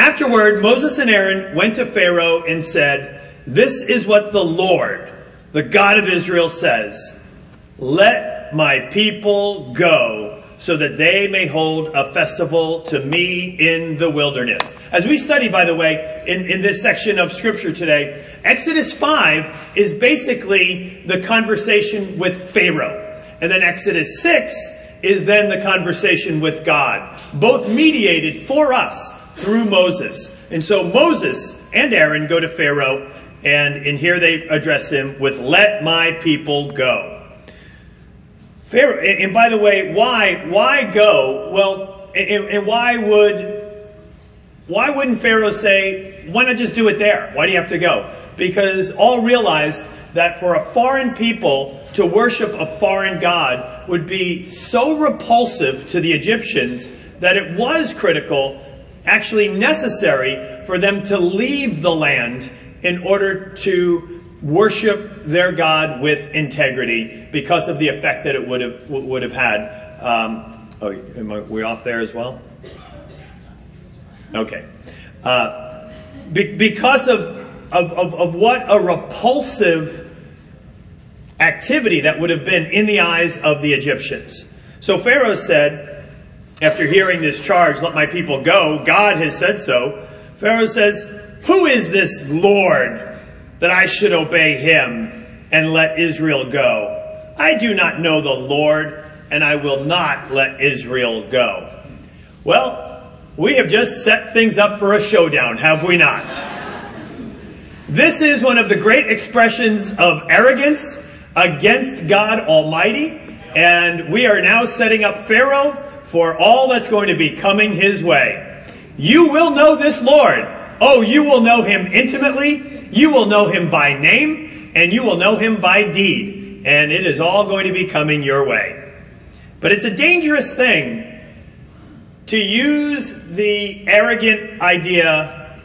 Afterward, Moses and Aaron went to Pharaoh and said, This is what the Lord, the God of Israel, says Let my people go so that they may hold a festival to me in the wilderness. As we study, by the way, in, in this section of scripture today, Exodus 5 is basically the conversation with Pharaoh. And then Exodus 6 is then the conversation with God, both mediated for us through Moses. And so Moses and Aaron go to Pharaoh, and in here they address him with, Let my people go. Pharaoh, and by the way, why why go? Well, and, and why would why wouldn't Pharaoh say, why not just do it there? Why do you have to go? Because all realized that for a foreign people to worship a foreign god would be so repulsive to the Egyptians that it was critical, actually necessary, for them to leave the land in order to worship their God with integrity because of the effect that it would have would have had. Um, oh, am I, we off there as well? Okay, uh, be, because of, of, of of what a repulsive activity that would have been in the eyes of the Egyptians. So Pharaoh said, after hearing this charge, "Let my people go," God has said so. Pharaoh says, "Who is this Lord?" that I should obey him and let Israel go. I do not know the Lord, and I will not let Israel go. Well, we have just set things up for a showdown, have we not? This is one of the great expressions of arrogance against God Almighty, and we are now setting up Pharaoh for all that's going to be coming his way. You will know this Lord. Oh, you will know him intimately. You will know him by name and you will know him by deed. And it is all going to be coming your way. But it's a dangerous thing to use the arrogant idea,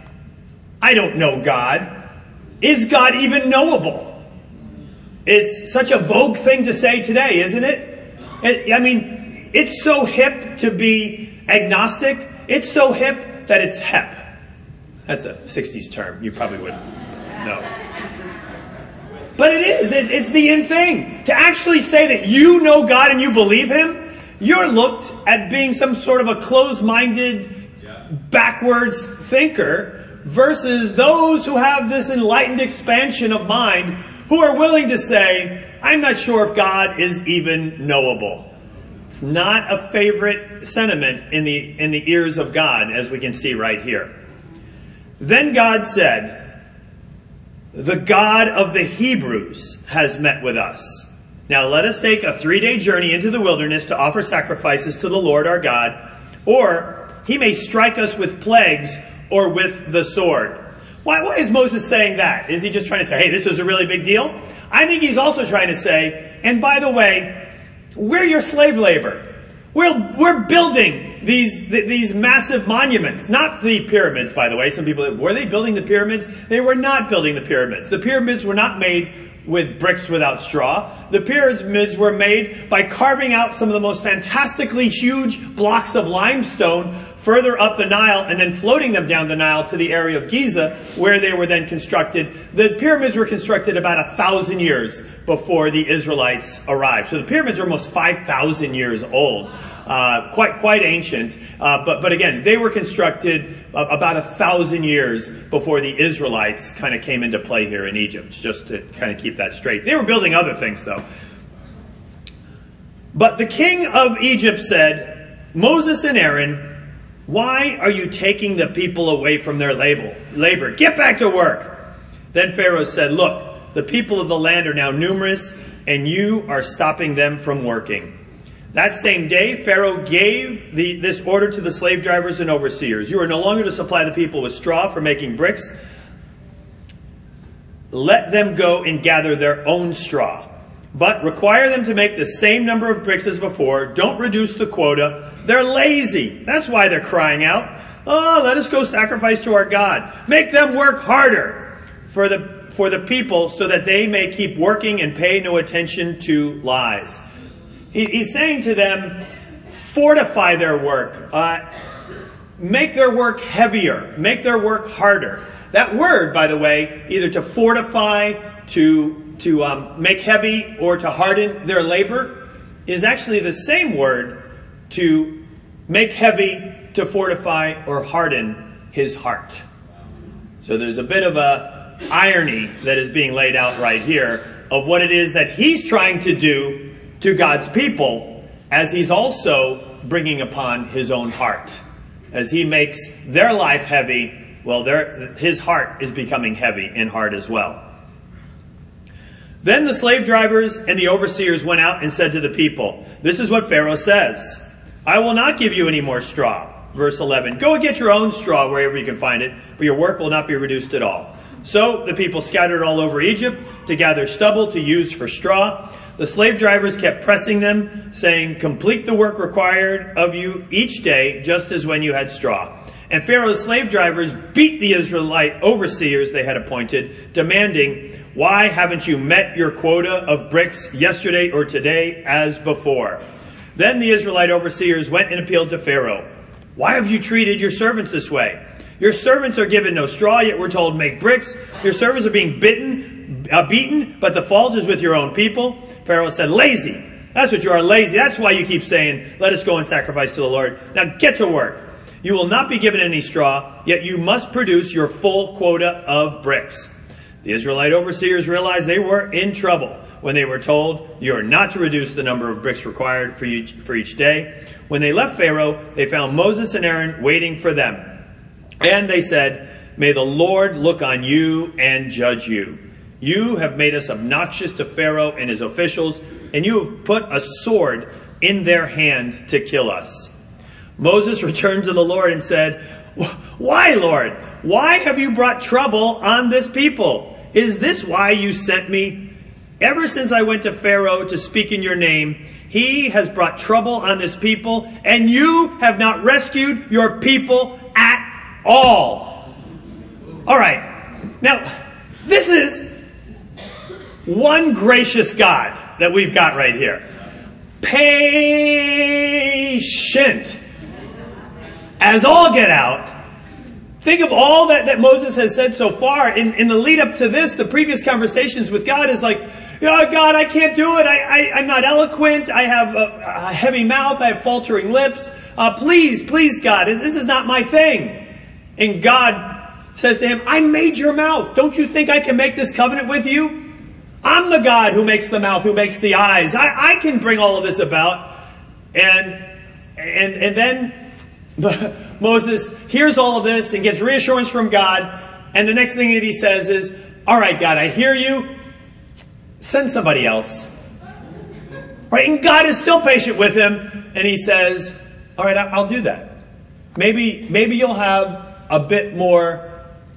I don't know God. Is God even knowable? It's such a vogue thing to say today, isn't it? I mean, it's so hip to be agnostic. It's so hip that it's hep. That's a 60s term. You probably wouldn't. know. But it is. It, it's the in thing. To actually say that you know God and you believe Him, you're looked at being some sort of a closed minded, backwards thinker versus those who have this enlightened expansion of mind who are willing to say, I'm not sure if God is even knowable. It's not a favorite sentiment in the, in the ears of God, as we can see right here. Then God said, the God of the Hebrews has met with us. Now let us take a three day journey into the wilderness to offer sacrifices to the Lord our God, or he may strike us with plagues or with the sword. Why, why is Moses saying that? Is he just trying to say, hey, this is a really big deal? I think he's also trying to say, and by the way, we're your slave labor. We're, we're building these, these massive monuments. Not the pyramids, by the way. Some people, were they building the pyramids? They were not building the pyramids. The pyramids were not made with bricks without straw. The pyramids were made by carving out some of the most fantastically huge blocks of limestone further up the Nile and then floating them down the Nile to the area of Giza where they were then constructed. The pyramids were constructed about a thousand years before the Israelites arrived. So the pyramids are almost 5,000 years old. Uh, quite quite ancient. Uh, but but again, they were constructed about a thousand years before the Israelites kind of came into play here in Egypt. Just to kind of keep that straight. They were building other things though. But the king of Egypt said, Moses and Aaron, why are you taking the people away from their label, labor? Get back to work. Then Pharaoh said, Look, the people of the land are now numerous, and you are stopping them from working. That same day, Pharaoh gave the, this order to the slave drivers and overseers. You are no longer to supply the people with straw for making bricks. Let them go and gather their own straw. But require them to make the same number of bricks as before. Don't reduce the quota. They're lazy. That's why they're crying out. Oh, let us go sacrifice to our God. Make them work harder for the, for the people so that they may keep working and pay no attention to lies. He's saying to them, fortify their work. Uh, make their work heavier, make their work harder. That word, by the way, either to fortify, to, to um, make heavy, or to harden their labor, is actually the same word to make heavy, to fortify, or harden his heart. So there's a bit of a irony that is being laid out right here of what it is that he's trying to do to God's people as he's also bringing upon his own heart. As he makes their life heavy, well, their, his heart is becoming heavy in heart as well. Then the slave drivers and the overseers went out and said to the people, This is what Pharaoh says I will not give you any more straw. Verse 11 Go and get your own straw wherever you can find it, but your work will not be reduced at all. So the people scattered all over Egypt to gather stubble to use for straw. The slave drivers kept pressing them, saying, Complete the work required of you each day, just as when you had straw. And Pharaoh's slave drivers beat the Israelite overseers they had appointed, demanding, Why haven't you met your quota of bricks yesterday or today as before? Then the Israelite overseers went and appealed to Pharaoh. Why have you treated your servants this way? Your servants are given no straw, yet we're told make bricks. Your servants are being bitten, uh, beaten, but the fault is with your own people. Pharaoh said, lazy. That's what you are, lazy. That's why you keep saying, let us go and sacrifice to the Lord. Now get to work. You will not be given any straw, yet you must produce your full quota of bricks. The Israelite overseers realized they were in trouble when they were told, You are not to reduce the number of bricks required for each, for each day. When they left Pharaoh, they found Moses and Aaron waiting for them. And they said, May the Lord look on you and judge you. You have made us obnoxious to Pharaoh and his officials, and you have put a sword in their hand to kill us. Moses returned to the Lord and said, Why, Lord? Why have you brought trouble on this people? Is this why you sent me? Ever since I went to Pharaoh to speak in your name, he has brought trouble on this people, and you have not rescued your people at all. All right. Now, this is one gracious God that we've got right here. Patient as all get out. Think of all that, that Moses has said so far. In, in the lead up to this, the previous conversations with God is like, oh, God, I can't do it. I, am not eloquent. I have a, a, heavy mouth. I have faltering lips. Uh, please, please, God, this is not my thing. And God says to him, I made your mouth. Don't you think I can make this covenant with you? I'm the God who makes the mouth, who makes the eyes. I, I can bring all of this about. And, and, and then Moses hears all of this and gets reassurance from God. And the next thing that he says is, all right, God, I hear you. Send somebody else. Right? And God is still patient with him. And he says, all right, I'll do that. Maybe, maybe you'll have a bit more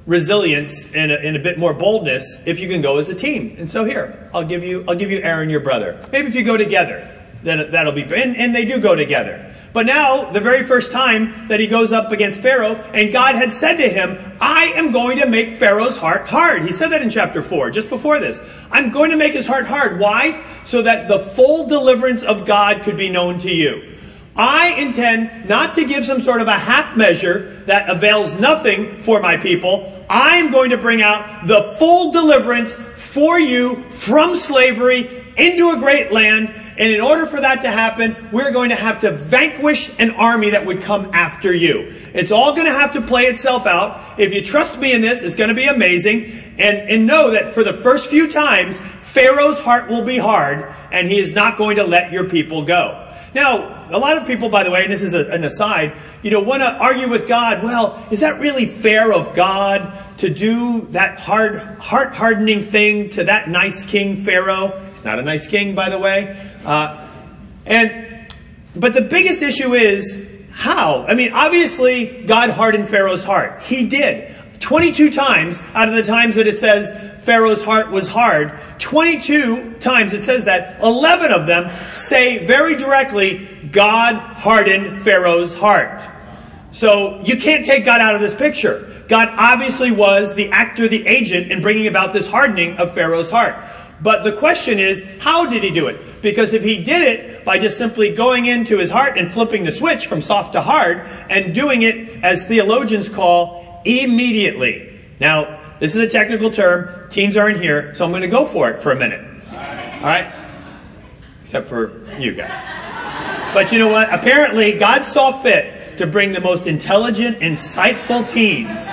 resilience and a, and a, bit more boldness if you can go as a team. And so here, I'll give you, I'll give you Aaron, your brother. Maybe if you go together, then that'll be, and, and they do go together. But now, the very first time that he goes up against Pharaoh, and God had said to him, I am going to make Pharaoh's heart hard. He said that in chapter 4, just before this. I'm going to make his heart hard. Why? So that the full deliverance of God could be known to you. I intend not to give some sort of a half measure that avails nothing for my people. I'm going to bring out the full deliverance for you from slavery into a great land. And in order for that to happen, we're going to have to vanquish an army that would come after you. It's all going to have to play itself out. If you trust me in this, it's going to be amazing. And, and know that for the first few times, Pharaoh's heart will be hard and he is not going to let your people go. Now, a lot of people, by the way, and this is a, an aside, you know, want to argue with God. Well, is that really fair of God to do that hard, heart hardening thing to that nice king Pharaoh? He's not a nice king, by the way. Uh, and, but the biggest issue is how? I mean, obviously, God hardened Pharaoh's heart. He did. 22 times out of the times that it says Pharaoh's heart was hard, 22 times it says that, 11 of them say very directly, God hardened Pharaoh's heart. So you can't take God out of this picture. God obviously was the actor, the agent in bringing about this hardening of Pharaoh's heart. But the question is, how did he do it? Because if he did it by just simply going into his heart and flipping the switch from soft to hard and doing it as theologians call immediately. Now, this is a technical term. Teens aren't here, so I'm going to go for it for a minute. All right? Except for you guys. But you know what? Apparently, God saw fit to bring the most intelligent, insightful teens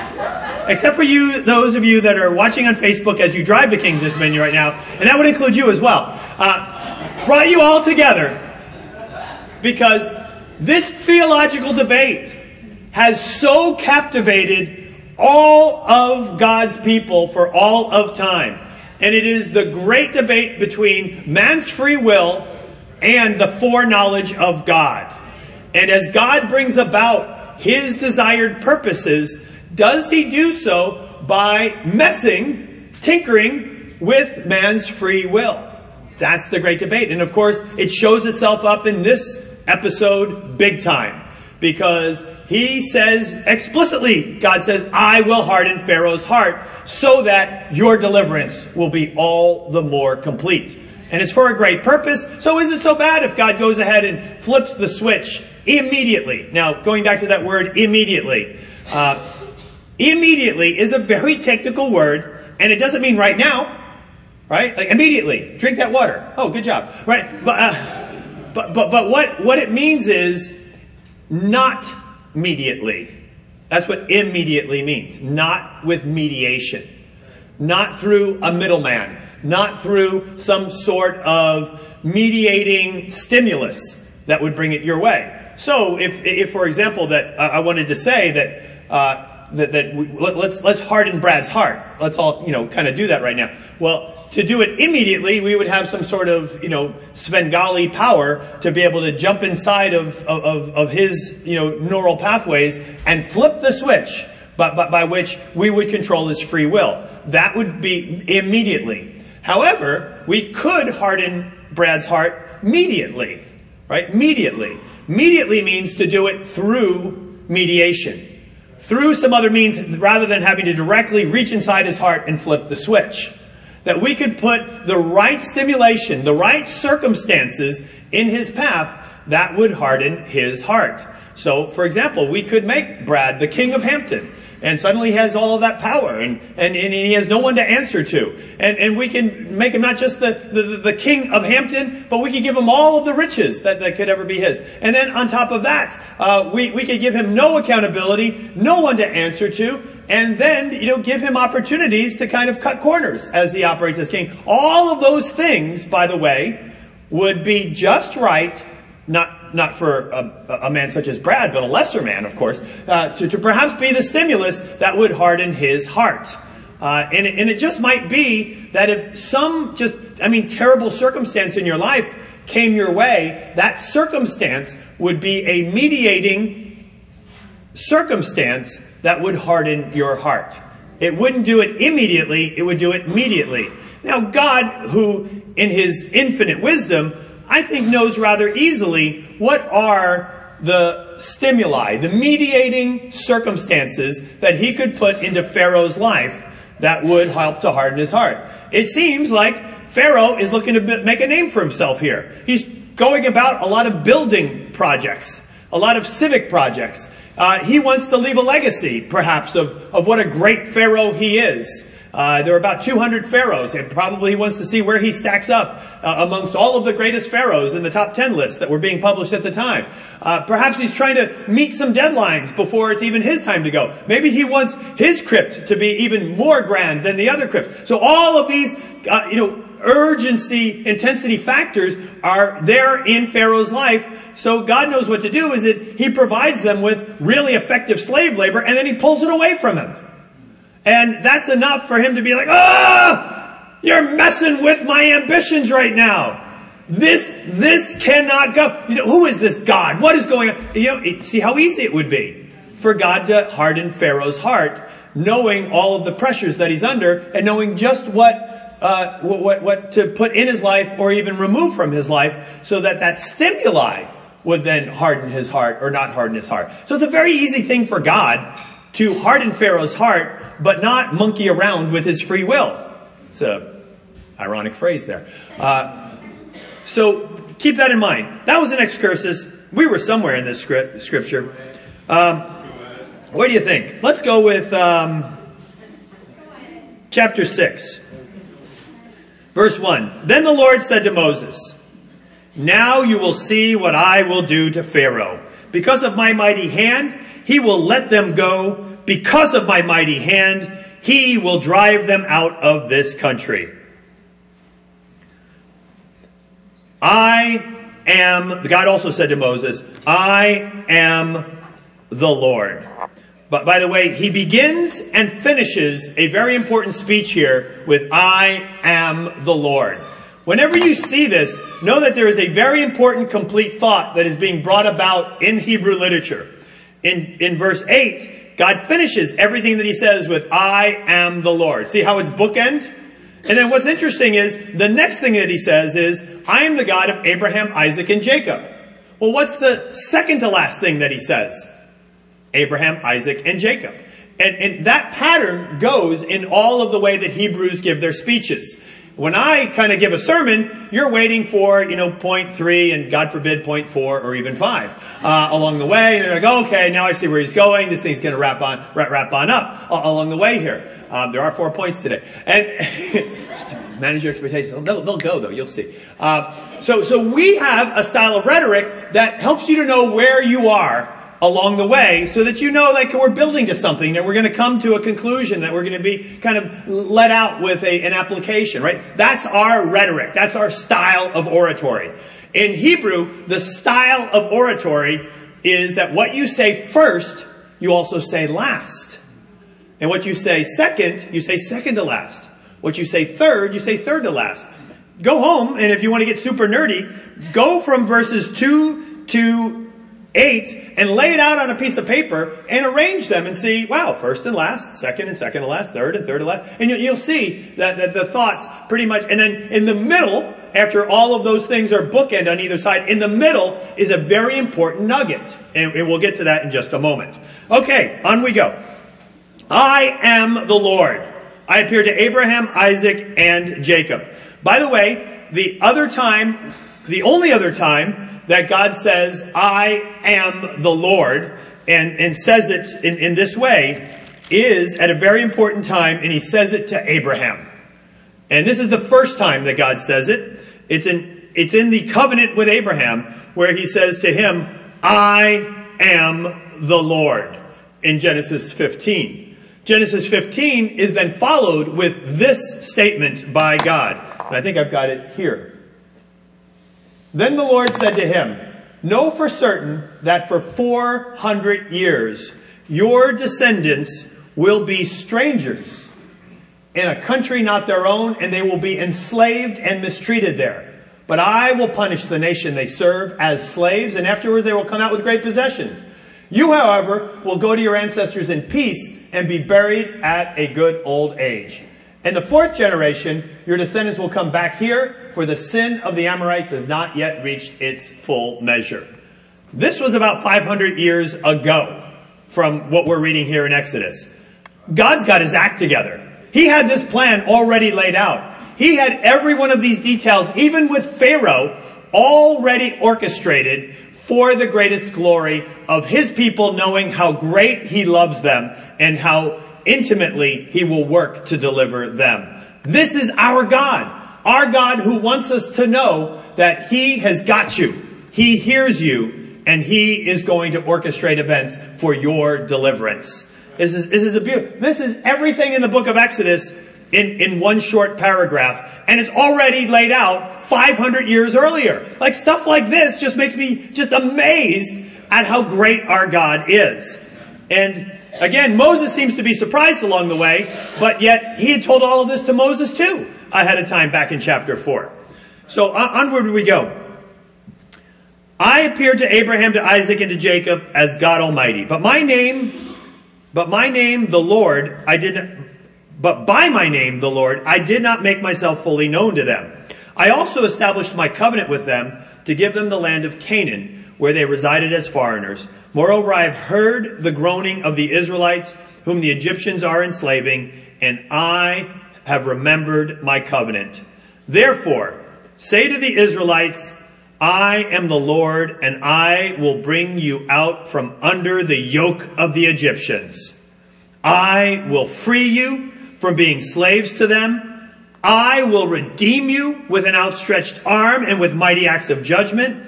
except for you, those of you that are watching on Facebook as you drive to Kings Dominion right now, and that would include you as well, uh, brought you all together because this theological debate has so captivated all of God's people for all of time. And it is the great debate between man's free will and the foreknowledge of God. And as God brings about his desired purposes, does he do so by messing, tinkering with man's free will? That's the great debate. And of course, it shows itself up in this episode big time. Because he says explicitly, God says, I will harden Pharaoh's heart so that your deliverance will be all the more complete. And it's for a great purpose. So is it so bad if God goes ahead and flips the switch immediately? Now, going back to that word immediately. Uh, Immediately is a very technical word, and it doesn't mean right now, right? Like immediately, drink that water. Oh, good job, right? But uh, but but but what what it means is not immediately. That's what immediately means. Not with mediation, not through a middleman, not through some sort of mediating stimulus that would bring it your way. So, if, if for example, that I wanted to say that uh, that, that we, let, let's let's harden Brad's heart. Let's all you know kind of do that right now. Well, to do it immediately, we would have some sort of you know Svengali power to be able to jump inside of of, of his you know neural pathways and flip the switch, but, but by which we would control his free will. That would be immediately. However, we could harden Brad's heart immediately, right? Immediately. Immediately means to do it through mediation through some other means rather than having to directly reach inside his heart and flip the switch. That we could put the right stimulation, the right circumstances in his path that would harden his heart. So, for example, we could make Brad the king of Hampton and suddenly he has all of that power and, and, and he has no one to answer to. And, and we can make him not just the, the, the king of Hampton, but we can give him all of the riches that, that could ever be his. And then on top of that, uh, we, we could give him no accountability, no one to answer to, and then, you know, give him opportunities to kind of cut corners as he operates as king. All of those things, by the way, would be just right, not not for a, a, man such as Brad, but a lesser man, of course, uh, to, to, perhaps be the stimulus that would harden his heart. Uh, and, it, and it just might be that if some just, I mean, terrible circumstance in your life came your way, that circumstance would be a mediating circumstance that would harden your heart. It wouldn't do it immediately, it would do it immediately. Now, God, who in his infinite wisdom I think, knows rather easily what are the stimuli, the mediating circumstances that he could put into Pharaoh's life that would help to harden his heart. It seems like Pharaoh is looking to make a name for himself here. He's going about a lot of building projects, a lot of civic projects. Uh, he wants to leave a legacy, perhaps, of, of what a great Pharaoh he is. Uh, there are about 200 pharaohs, and probably he wants to see where he stacks up uh, amongst all of the greatest pharaohs in the top 10 list that were being published at the time. Uh, perhaps he's trying to meet some deadlines before it's even his time to go. Maybe he wants his crypt to be even more grand than the other crypt. So all of these, uh, you know, urgency, intensity factors are there in Pharaoh's life. So God knows what to do is that he provides them with really effective slave labor and then he pulls it away from him. And that's enough for him to be like, ah, you're messing with my ambitions right now. This, this cannot go. You know, who is this God? What is going on? You know, see how easy it would be for God to harden Pharaoh's heart, knowing all of the pressures that he's under and knowing just what, uh, what, what, what to put in his life or even remove from his life so that that stimuli would then harden his heart or not harden his heart. So it's a very easy thing for God to harden Pharaoh's heart but not monkey around with his free will. It's a Ironic phrase there. Uh, so keep that in mind. That was an excursus. We were somewhere in this script, scripture. Um, what do you think? Let's go with um, chapter 6, verse 1. Then the Lord said to Moses, Now you will see what I will do to Pharaoh. Because of my mighty hand, he will let them go. Because of my mighty hand, he will drive them out of this country. I am, God also said to Moses, I am the Lord. But by the way, he begins and finishes a very important speech here with I am the Lord. Whenever you see this, know that there is a very important complete thought that is being brought about in Hebrew literature. In, in verse 8, God finishes everything that he says with I am the Lord. See how it's bookend? And then what's interesting is the next thing that he says is, I am the God of Abraham, Isaac, and Jacob. Well, what's the second to last thing that he says? Abraham, Isaac, and Jacob. And, and that pattern goes in all of the way that Hebrews give their speeches. When I kind of give a sermon, you're waiting for, you know, point three and God forbid point four or even five, uh, along the way. And they're like, okay, now I see where he's going. This thing's going to wrap on, wrap on up uh, along the way here. Um, there are four points today. And, just to manage your expectations. They'll, they'll go though, you'll see. Uh, so, so we have a style of rhetoric that helps you to know where you are along the way so that you know like we're building to something that we're going to come to a conclusion that we're going to be kind of let out with a, an application right? That's our rhetoric. That's our style of oratory. In hebrew the style of oratory is that what you say first you also say last. And what you say second you say second to last. What you say third you say third to last. Go home and if you want to get super nerdy go from verses 2 to eight and lay it out on a piece of paper and arrange them and see, wow, first and last, second and second to last, third and third to last. And you'll see that, that the thoughts pretty much, and then in the middle, after all of those things are bookend on either side, in the middle is a very important nugget. And, and we'll get to that in just a moment. Okay, on we go. I am the Lord. I appeared to Abraham, Isaac, and Jacob. By the way, the other time, the only other time that God says, I am the Lord, and, and says it in, in this way, is at a very important time, and he says it to Abraham. And this is the first time that God says it. It's in, it's in the covenant with Abraham, where he says to him, I am the Lord, in Genesis 15. Genesis 15 is then followed with this statement by God. I think I've got it here. Then the Lord said to him, Know for certain that for 400 years your descendants will be strangers in a country not their own, and they will be enslaved and mistreated there. But I will punish the nation they serve as slaves, and afterward they will come out with great possessions. You, however, will go to your ancestors in peace and be buried at a good old age. In the fourth generation, your descendants will come back here, for the sin of the Amorites has not yet reached its full measure. This was about 500 years ago from what we're reading here in Exodus. God's got his act together. He had this plan already laid out. He had every one of these details, even with Pharaoh, already orchestrated for the greatest glory of his people knowing how great he loves them and how intimately he will work to deliver them. This is our God. Our God who wants us to know that he has got you. He hears you and he is going to orchestrate events for your deliverance. This is, this is a beautiful, this is everything in the book of Exodus in, in one short paragraph and it's already laid out 500 years earlier. Like stuff like this just makes me just amazed at how great our God is. And Again, Moses seems to be surprised along the way, but yet he had told all of this to Moses too ahead of time back in chapter 4. So onward we go. I appeared to Abraham, to Isaac, and to Jacob as God Almighty. But my name, but my name, the Lord, I did not, but by my name, the Lord, I did not make myself fully known to them. I also established my covenant with them to give them the land of Canaan, where they resided as foreigners Moreover, I have heard the groaning of the Israelites, whom the Egyptians are enslaving, and I have remembered my covenant. Therefore, say to the Israelites, I am the Lord, and I will bring you out from under the yoke of the Egyptians. I will free you from being slaves to them. I will redeem you with an outstretched arm and with mighty acts of judgment.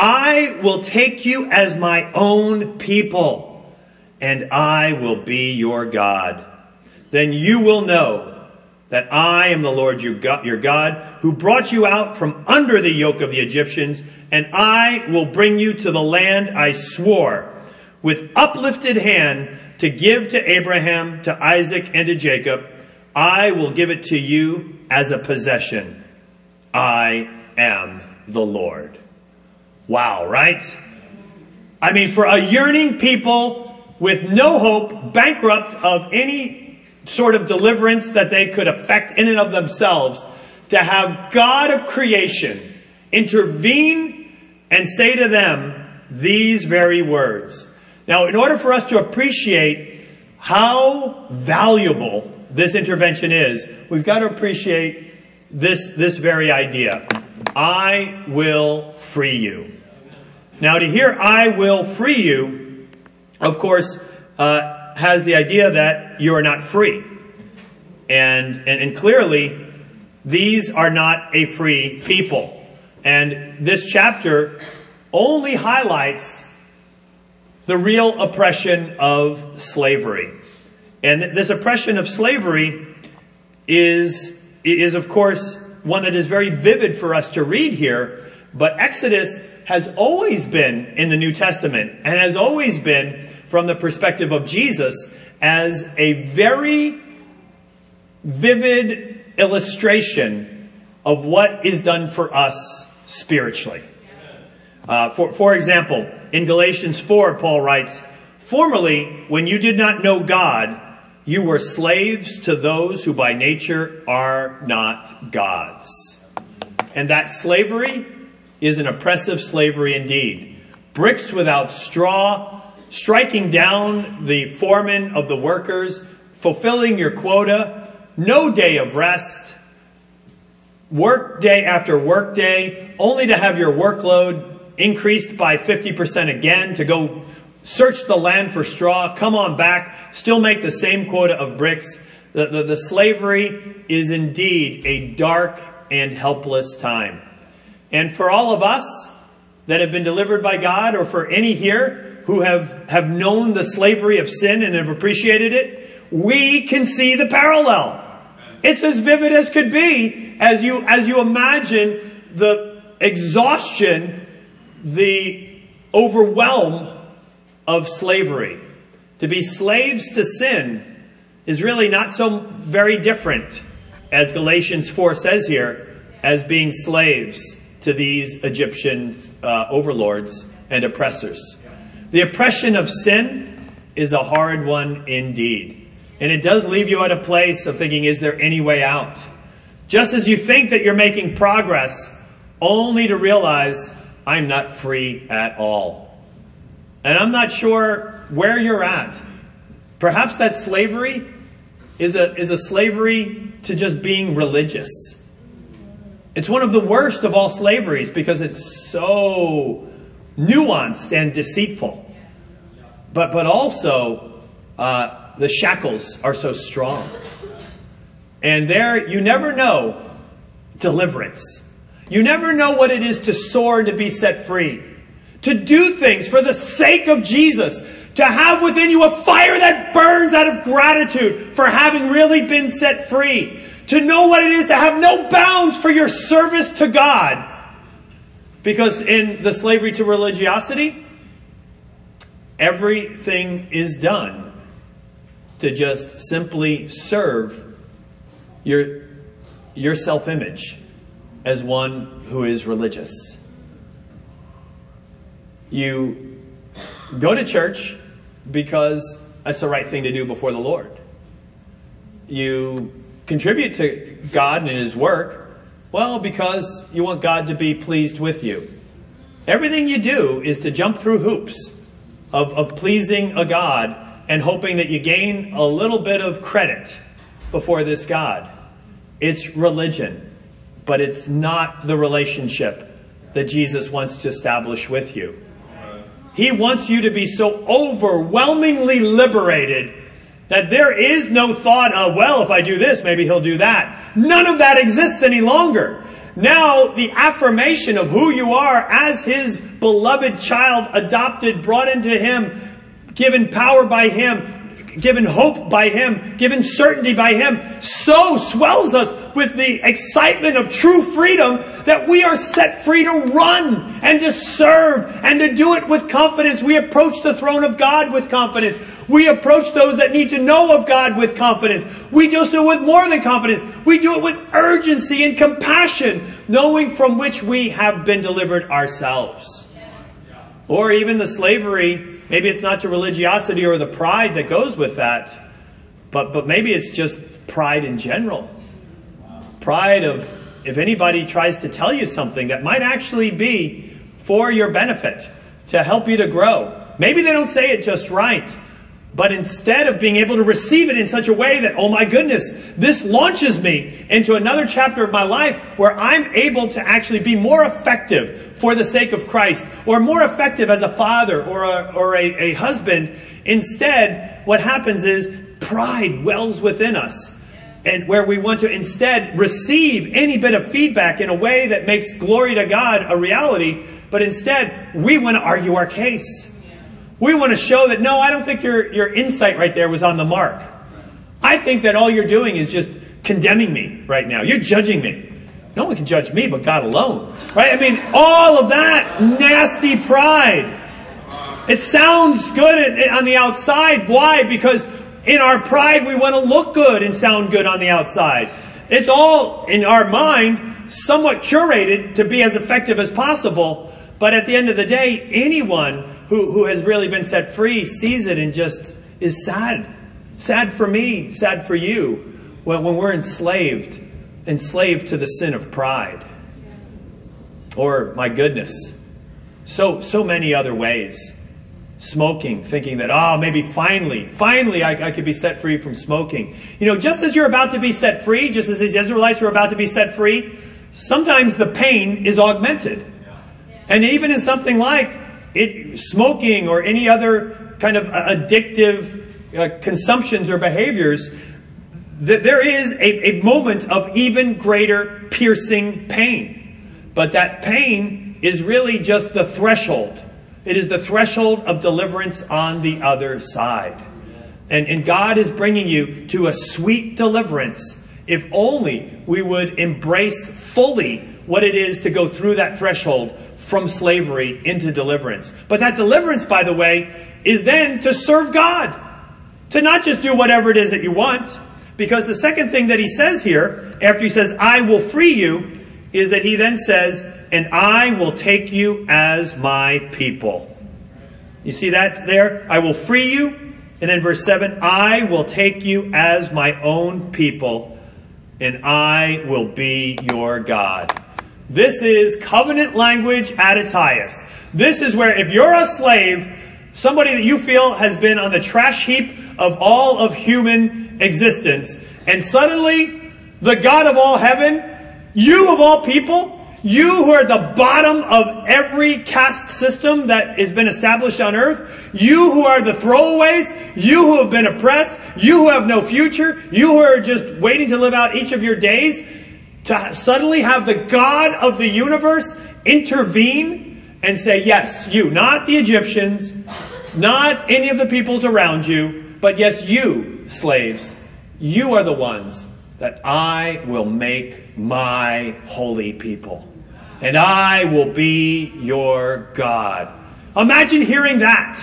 I will take you as my own people, and I will be your God. Then you will know that I am the Lord your God, who brought you out from under the yoke of the Egyptians, and I will bring you to the land I swore with uplifted hand to give to Abraham, to Isaac, and to Jacob. I will give it to you as a possession. I am the Lord. Wow, right? I mean, for a yearning people with no hope, bankrupt of any sort of deliverance that they could effect in and of themselves, to have God of creation intervene and say to them these very words. Now, in order for us to appreciate how valuable this intervention is, we've got to appreciate this, this very idea. I will free you. Now, to hear I will free you, of course, uh, has the idea that you are not free. And, and, and clearly, these are not a free people. And this chapter only highlights the real oppression of slavery. And this oppression of slavery is, is of course, one that is very vivid for us to read here. But Exodus has always been in the New Testament and has always been from the perspective of Jesus as a very vivid illustration of what is done for us spiritually. Uh, for, for example, in Galatians 4, Paul writes, Formerly, when you did not know God, you were slaves to those who by nature are not gods. And that slavery is an oppressive slavery indeed. Bricks without straw, striking down the foreman of the workers, fulfilling your quota, no day of rest, work day after work day, only to have your workload increased by 50% again to go search the land for straw, come on back, still make the same quota of bricks. The, the, the slavery is indeed a dark and helpless time. And for all of us that have been delivered by God, or for any here who have, have known the slavery of sin and have appreciated it, we can see the parallel. It's as vivid as could be as you, as you imagine the exhaustion, the overwhelm of slavery. To be slaves to sin is really not so very different, as Galatians 4 says here, as being slaves to these Egyptian uh, overlords and oppressors. The oppression of sin is a hard one indeed. And it does leave you at a place of thinking, is there any way out? Just as you think that you're making progress, only to realize I'm not free at all. And I'm not sure where you're at. Perhaps that slavery is a, is a slavery to just being religious. It's one of the worst of all slaveries because it's so nuanced and deceitful. But, but also, uh, the shackles are so strong. And there, you never know deliverance. You never know what it is to soar to be set free. To do things for the sake of Jesus. To have within you a fire that burns out of gratitude for having really been set free. To know what it is to have no bounds for your service to God. Because in the slavery to religiosity, everything is done to just simply serve your, your self image as one who is religious. You go to church because that's the right thing to do before the Lord. You contribute to God and His work, well, because you want God to be pleased with you. Everything you do is to jump through hoops of, of pleasing a God and hoping that you gain a little bit of credit before this God. It's religion. but it's not the relationship that Jesus wants to establish with you. He wants you to be so overwhelmingly liberated that there is no thought of, well, if I do this, maybe he'll do that. None of that exists any longer. Now, the affirmation of who you are as his beloved child, adopted, brought into him, given power by him, given hope by Him, given certainty by Him, so swells us with the excitement of true freedom that we are set free to run and to serve and to do it with confidence. We approach the throne of God with confidence. We approach those that need to know of God with confidence. We do so with more than confidence. We do it with urgency and compassion, knowing from which we have been delivered ourselves. Or even the slavery Maybe it's not to religiosity or the pride that goes with that, but, but maybe it's just pride in general. Pride of if anybody tries to tell you something that might actually be for your benefit, to help you to grow. Maybe they don't say it just right, but instead of being able to receive it in such a way that, oh my goodness, this launches me into another chapter of my life where I'm able to actually be more effective for the sake of Christ, or more effective as a father or a, or a, a husband. Instead, what happens is pride wells within us. And where we want to instead receive any bit of feedback in a way that makes glory to God a reality, but instead we want to argue our case. We want to show that no, I don't think your, your insight right there was on the mark. I think that all you're doing is just condemning me right now. You're judging me. No one can judge me but God alone. Right? I mean, all of that nasty pride. It sounds good on the outside. Why? Because in our pride, we want to look good and sound good on the outside. It's all in our mind, somewhat curated to be as effective as possible. But at the end of the day, anyone who, who has really been set free sees it and just is sad. Sad for me, sad for you, when, when we're enslaved, enslaved to the sin of pride. Or, my goodness, so, so many other ways. Smoking, thinking that, oh, maybe finally, finally I, I could be set free from smoking. You know, just as you're about to be set free, just as these Israelites were about to be set free, sometimes the pain is augmented. And even in something like it, smoking or any other kind of addictive uh, consumptions or behaviors, th- there is a, a moment of even greater piercing pain. But that pain is really just the threshold. It is the threshold of deliverance on the other side. And, and God is bringing you to a sweet deliverance if only we would embrace fully what it is to go through that threshold from slavery into deliverance. But that deliverance, by the way, is then to serve God. To not just do whatever it is that you want. Because the second thing that he says here, after he says, I will free you, is that he then says, and I will take you as my people. You see that there? I will free you. And then verse 7, I will take you as my own people, and I will be your God. This is covenant language at its highest. This is where if you're a slave, somebody that you feel has been on the trash heap of all of human existence, and suddenly the God of all heaven, you of all people, you who are at the bottom of every caste system that has been established on earth, you who are the throwaways, you who have been oppressed, you who have no future, you who are just waiting to live out each of your days, to suddenly have the God of the universe intervene and say, yes, you, not the Egyptians, not any of the peoples around you, but yes, you, slaves, you are the ones that I will make my holy people. And I will be your God. Imagine hearing that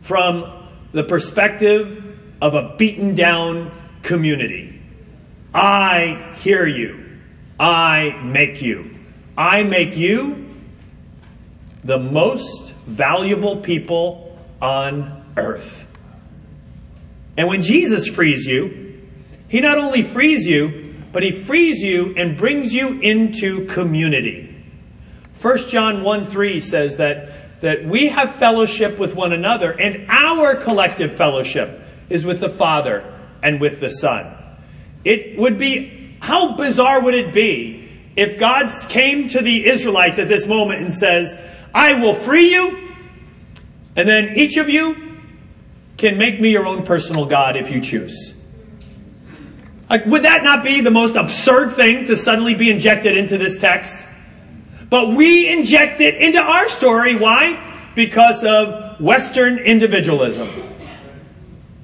from the perspective of a beaten down community. I hear you. I make you. I make you the most valuable people on earth. And when Jesus frees you, he not only frees you, but he frees you and brings you into community. 1 John 1 3 says that, that we have fellowship with one another, and our collective fellowship is with the Father and with the Son. It would be how bizarre would it be if God came to the Israelites at this moment and says, I will free you, and then each of you can make me your own personal God if you choose. Like, would that not be the most absurd thing to suddenly be injected into this text? But we inject it into our story. Why? Because of Western individualism.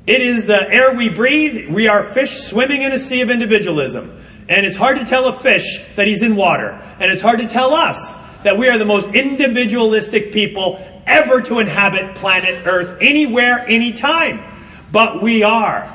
It is the air we breathe. We are fish swimming in a sea of individualism. And it's hard to tell a fish that he's in water. And it's hard to tell us that we are the most individualistic people ever to inhabit planet Earth anywhere, anytime. But we are.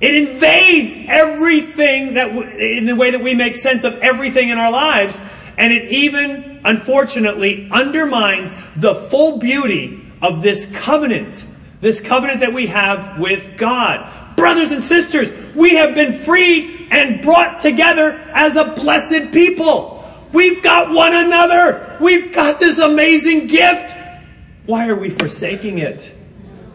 It invades everything that, w- in the way that we make sense of everything in our lives. And it even, unfortunately, undermines the full beauty of this covenant. This covenant that we have with God. Brothers and sisters, we have been freed and brought together as a blessed people. We've got one another. We've got this amazing gift. Why are we forsaking it?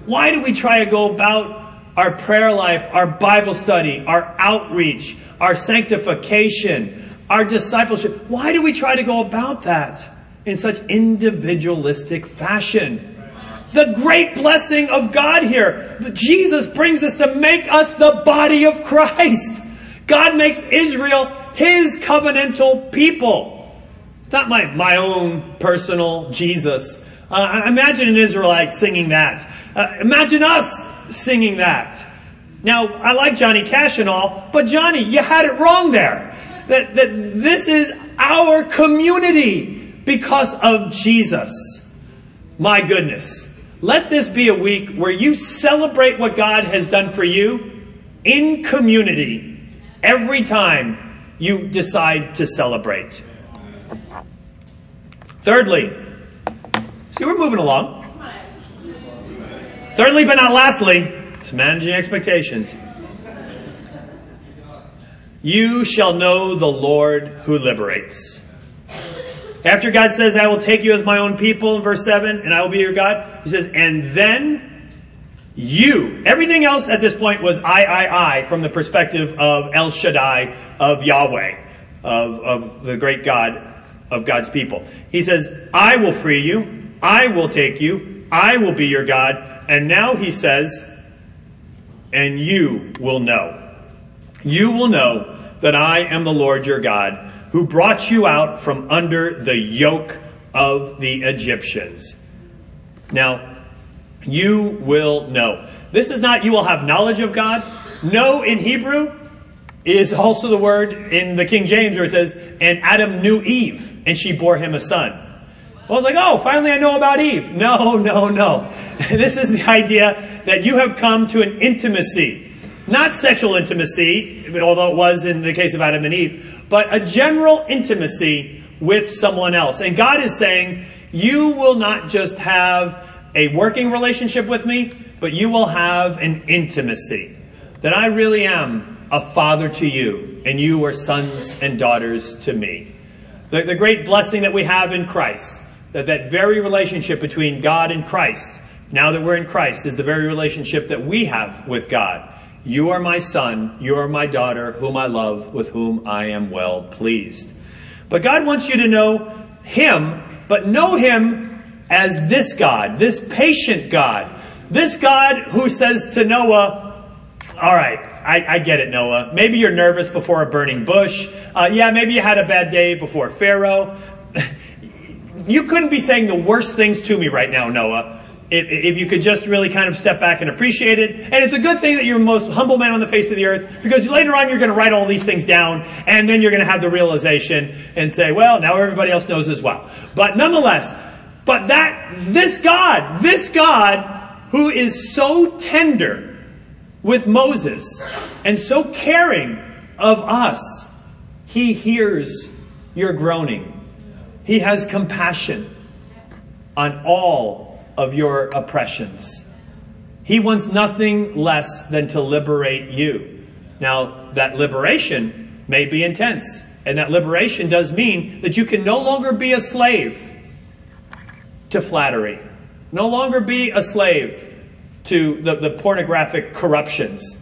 Why do we try to go about our prayer life, our Bible study, our outreach, our sanctification, our discipleship? Why do we try to go about that in such individualistic fashion? The great blessing of God here. Jesus brings us to make us the body of Christ. God makes Israel his covenantal people. It's not my, my own personal Jesus. Uh, imagine an Israelite singing that. Uh, imagine us singing that. Now, I like Johnny Cash and all, but Johnny, you had it wrong there. That, that this is our community because of Jesus. My goodness. Let this be a week where you celebrate what God has done for you in community every time you decide to celebrate. Thirdly, see, we're moving along. Thirdly, but not lastly, it's managing expectations. You shall know the Lord who liberates. After God says, I will take you as my own people in verse 7, and I will be your God, he says, and then you. Everything else at this point was I, I, I from the perspective of El Shaddai, of Yahweh, of, of the great God of God's people. He says, I will free you. I will take you. I will be your God. And now he says, and you will know. You will know that I am the Lord your God who brought you out from under the yoke of the Egyptians. Now, you will know. This is not you will have knowledge of God. Know in Hebrew is also the word in the King James where it says, and Adam knew Eve and she bore him a son. Well, I was like, oh, finally I know about Eve. No, no, no. this is the idea that you have come to an intimacy. Not sexual intimacy, although it was in the case of Adam and Eve, but a general intimacy with someone else. And God is saying, you will not just have a working relationship with me, but you will have an intimacy. That I really am a father to you, and you are sons and daughters to me. The, the great blessing that we have in Christ that that very relationship between God and Christ, now that we're in Christ, is the very relationship that we have with God. You are my son, you are my daughter, whom I love, with whom I am well pleased. But God wants you to know Him, but know Him as this God, this patient God, this God who says to Noah, all right, I, I, get it, Noah. Maybe you're nervous before a burning bush. Uh, yeah, maybe you had a bad day before Pharaoh. you couldn't be saying the worst things to me right now, Noah. If, you could just really kind of step back and appreciate it. And it's a good thing that you're the most humble man on the face of the earth because later on you're going to write all these things down and then you're going to have the realization and say, well, now everybody else knows as well. But nonetheless, but that, this God, this God who is so tender with Moses and so caring of us, he hears your groaning. He has compassion on all of your oppressions. He wants nothing less than to liberate you. Now, that liberation may be intense, and that liberation does mean that you can no longer be a slave to flattery, no longer be a slave to the, the pornographic corruptions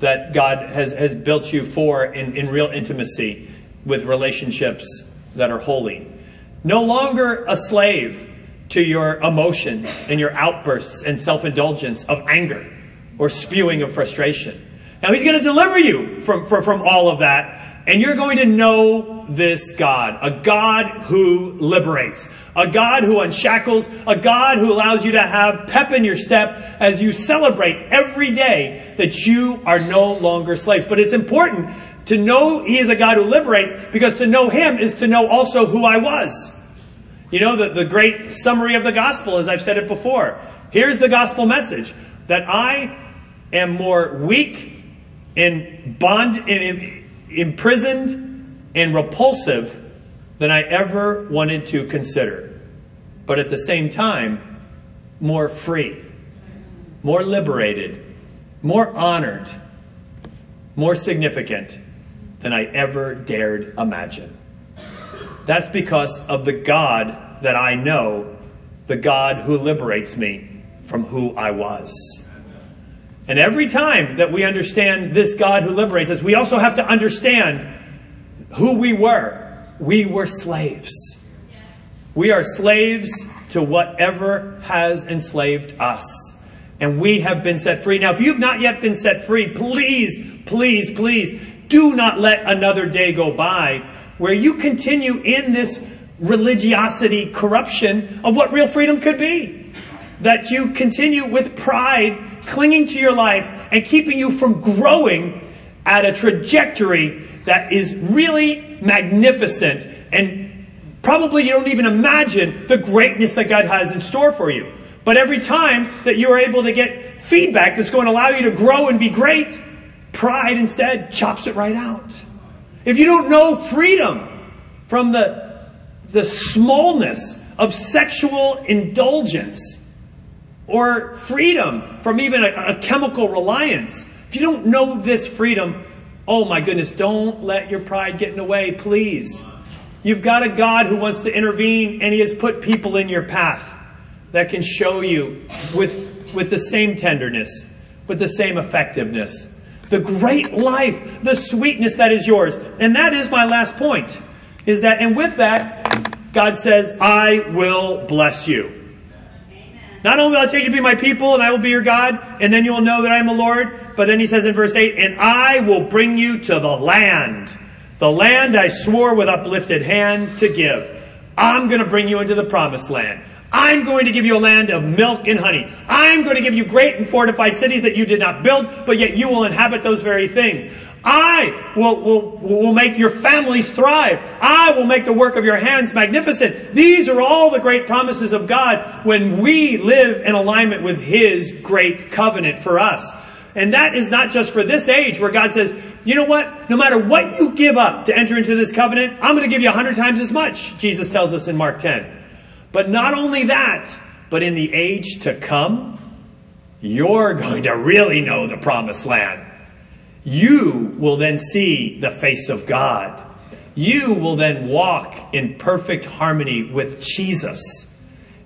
that God has, has built you for in, in real intimacy with relationships that are holy. No longer a slave to your emotions and your outbursts and self indulgence of anger or spewing of frustration. Now, He's going to deliver you from, from, from all of that, and you're going to know this God, a God who liberates, a God who unshackles, a God who allows you to have pep in your step as you celebrate every day that you are no longer slaves. But it's important to know He is a God who liberates because to know Him is to know also who I was. You know, the, the great summary of the gospel, as I've said it before. Here's the gospel message that I am more weak and bond, in, imprisoned and repulsive than I ever wanted to consider. But at the same time, more free, more liberated, more honored, more significant than I ever dared imagine. That's because of the God that I know, the God who liberates me from who I was. And every time that we understand this God who liberates us, we also have to understand who we were. We were slaves. We are slaves to whatever has enslaved us. And we have been set free. Now, if you've not yet been set free, please, please, please do not let another day go by where you continue in this religiosity corruption of what real freedom could be. That you continue with pride clinging to your life and keeping you from growing at a trajectory that is really magnificent and probably you don't even imagine the greatness that God has in store for you. But every time that you are able to get feedback that's going to allow you to grow and be great, pride instead chops it right out. If you don't know freedom from the, the smallness of sexual indulgence, or freedom from even a, a chemical reliance. If you don't know this freedom, oh my goodness, don't let your pride get in the way, please. You've got a God who wants to intervene, and He has put people in your path that can show you with, with the same tenderness, with the same effectiveness, the great life, the sweetness that is yours. And that is my last point. Is that, and with that, God says, I will bless you. Not only will I take you to be my people and I will be your God, and then you'll know that I am the Lord, but then he says in verse 8, and I will bring you to the land, the land I swore with uplifted hand to give. I'm going to bring you into the promised land. I'm going to give you a land of milk and honey. I'm going to give you great and fortified cities that you did not build, but yet you will inhabit those very things. I will, will, will make your families thrive. I will make the work of your hands magnificent. These are all the great promises of God when we live in alignment with His great covenant for us. And that is not just for this age where God says, you know what? No matter what you give up to enter into this covenant, I'm going to give you a hundred times as much, Jesus tells us in Mark 10. But not only that, but in the age to come, you're going to really know the promised land you will then see the face of God. You will then walk in perfect harmony with Jesus.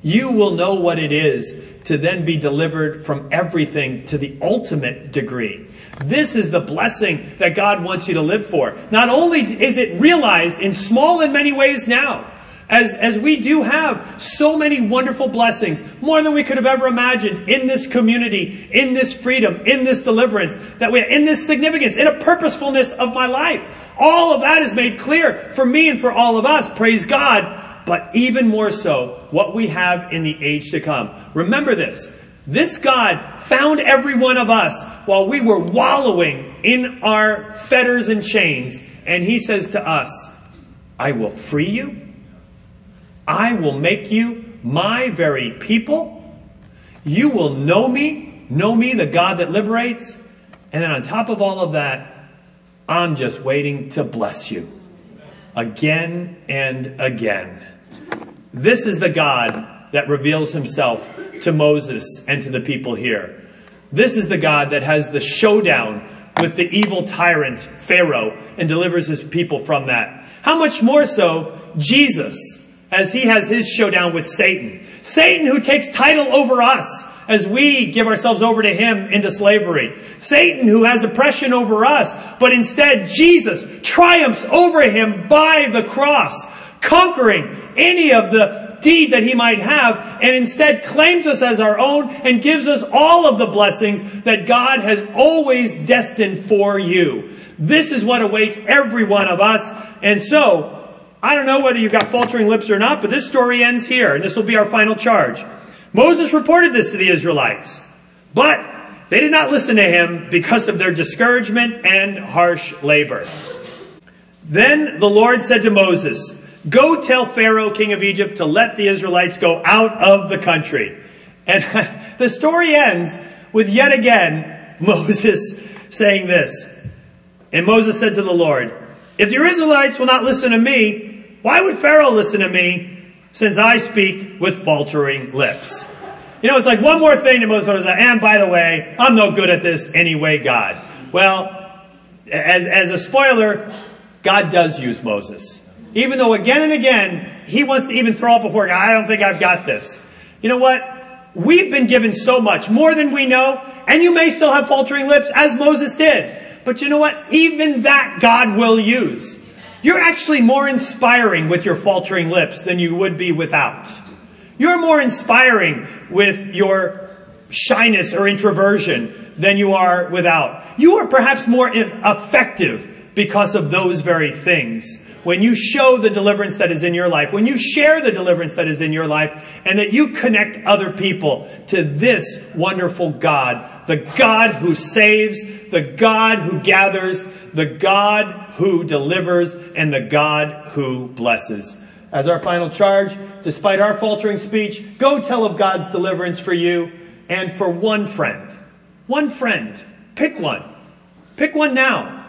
You will know what it is to then be delivered from everything to the ultimate degree. This is the blessing that God wants you to live for. Not only is it realized in small and many ways now, as, as we do have so many wonderful blessings, more than we could have ever imagined in this community, in this freedom, in this deliverance, that we, in this significance, in a purposefulness of my life. All of that is made clear for me and for all of us. Praise God. But even more so, what we have in the age to come. Remember this. This God found every one of us while we were wallowing in our fetters and chains. And He says to us, I will free you. I will make you my very people. You will know me, know me, the God that liberates. And then on top of all of that, I'm just waiting to bless you again and again. This is the God that reveals himself to Moses and to the people here. This is the God that has the showdown with the evil tyrant Pharaoh and delivers his people from that. How much more so Jesus as he has his showdown with Satan. Satan who takes title over us, as we give ourselves over to him into slavery. Satan who has oppression over us, but instead Jesus triumphs over him by the cross, conquering any of the deed that he might have, and instead claims us as our own and gives us all of the blessings that God has always destined for you. This is what awaits every one of us. And so, I don't know whether you've got faltering lips or not, but this story ends here, and this will be our final charge. Moses reported this to the Israelites, but they did not listen to him because of their discouragement and harsh labor. Then the Lord said to Moses, Go tell Pharaoh, king of Egypt, to let the Israelites go out of the country. And the story ends with yet again Moses saying this. And Moses said to the Lord, If the Israelites will not listen to me, why would Pharaoh listen to me since I speak with faltering lips? You know, it's like one more thing to Moses was, and by the way, I'm no good at this anyway, God. Well, as, as a spoiler, God does use Moses. Even though again and again, he wants to even throw up before God, I don't think I've got this. You know what? We've been given so much, more than we know, and you may still have faltering lips, as Moses did. But you know what? Even that God will use. You're actually more inspiring with your faltering lips than you would be without. You're more inspiring with your shyness or introversion than you are without. You are perhaps more effective because of those very things when you show the deliverance that is in your life, when you share the deliverance that is in your life, and that you connect other people to this wonderful God, the God who saves, the God who gathers, the God who delivers, and the God who blesses. As our final charge, despite our faltering speech, go tell of God's deliverance for you and for one friend. One friend. Pick one. Pick one now.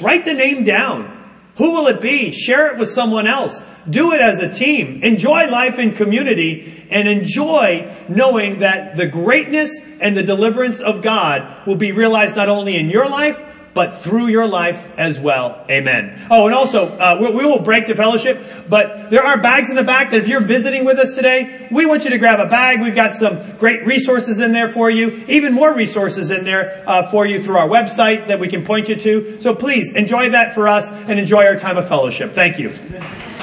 Write the name down. Who will it be? Share it with someone else. Do it as a team. Enjoy life in community and enjoy knowing that the greatness and the deliverance of God will be realized not only in your life, but through your life as well. Amen. Oh, and also, uh, we, we, will break to fellowship, but there are bags in the back that if you're visiting with us today, we want you to grab a bag. We've got some great resources in there for you, even more resources in there uh, for you through our website that we can point you to. So please enjoy that for us and enjoy our time of fellowship. Thank you.